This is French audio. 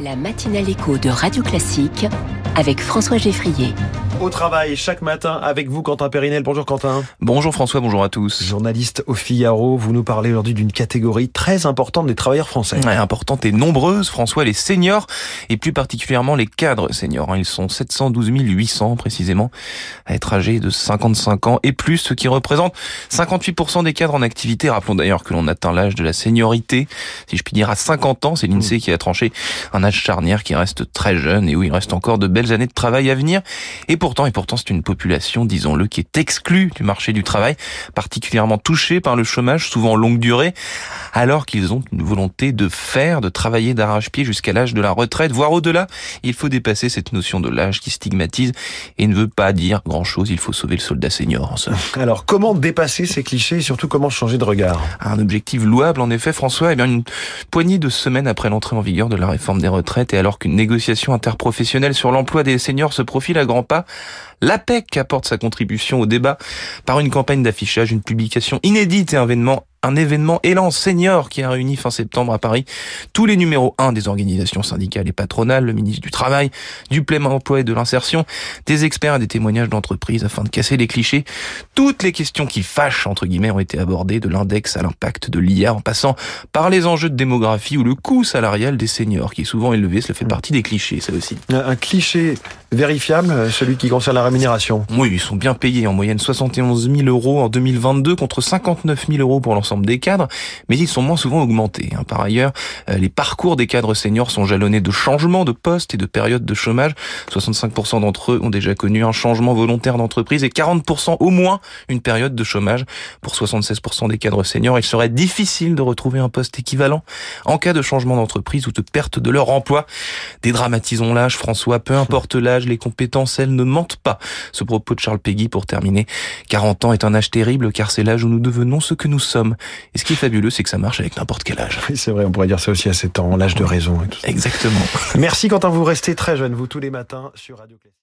La matinale écho de Radio Classique avec François Geffrier. Au travail chaque matin avec vous, Quentin Périnel. Bonjour Quentin. Bonjour François, bonjour à tous. Journaliste au Figaro, vous nous parlez aujourd'hui d'une catégorie très importante des travailleurs français. Ouais, importante et nombreuse, François, les seniors, et plus particulièrement les cadres seniors. Ils sont 712 800 précisément à être âgés de 55 ans et plus, ce qui représente 58% des cadres en activité. Rappelons d'ailleurs que l'on atteint l'âge de la seniorité, si je puis dire à 50 ans. C'est l'INSEE qui a tranché un âge charnière qui reste très jeune et où il reste encore de belles années de travail à venir. Et pourtant, et pourtant, c'est une population, disons-le, qui est exclue du marché du travail, particulièrement touchée par le chômage, souvent longue durée, alors qu'ils ont une volonté de faire, de travailler d'arrache-pied jusqu'à l'âge de la retraite, voire au-delà. Il faut dépasser cette notion de l'âge qui stigmatise et ne veut pas dire grand-chose. Il faut sauver le soldat senior, en somme. Alors, comment dépasser ces clichés et surtout comment changer de regard? Un objectif louable, en effet, François. Eh bien, une poignée de semaines après l'entrée en vigueur de la réforme des retraites et alors qu'une négociation interprofessionnelle sur l'emploi des seniors se profile à grands pas, l'APEC apporte sa contribution au débat par une campagne d'affichage, une publication inédite et un événement un événement Élan Senior qui a réuni fin septembre à Paris tous les numéros 1 des organisations syndicales et patronales, le ministre du Travail, du plein emploi et de l'insertion, des experts et des témoignages d'entreprises afin de casser les clichés. Toutes les questions qui fâchent, entre guillemets, ont été abordées de l'index à l'impact de l'IA en passant par les enjeux de démographie ou le coût salarial des seniors qui est souvent élevé. Cela fait partie des clichés, ça aussi. Un cliché vérifiable, celui qui concerne la rémunération? Oui, ils sont bien payés, en moyenne 71 000 euros en 2022 contre 59 000 euros pour l'ensemble des cadres, mais ils sont moins souvent augmentés. Hein. Par ailleurs, euh, les parcours des cadres seniors sont jalonnés de changements de poste et de périodes de chômage. 65% d'entre eux ont déjà connu un changement volontaire d'entreprise et 40% au moins une période de chômage. Pour 76% des cadres seniors, il serait difficile de retrouver un poste équivalent en cas de changement d'entreprise ou de perte de leur emploi. Dédramatisons l'âge, François, peu importe l'âge, les compétences, elles ne mentent pas. Ce propos de Charles Peggy pour terminer. 40 ans est un âge terrible car c'est l'âge où nous devenons ce que nous sommes. Et ce qui est fabuleux, c'est que ça marche avec n'importe quel âge. Oui, c'est vrai, on pourrait dire ça aussi à 7 ans, l'âge de raison et tout ça. Exactement. Merci Quentin, vous restez très jeune, vous, tous les matins sur Radio Classique.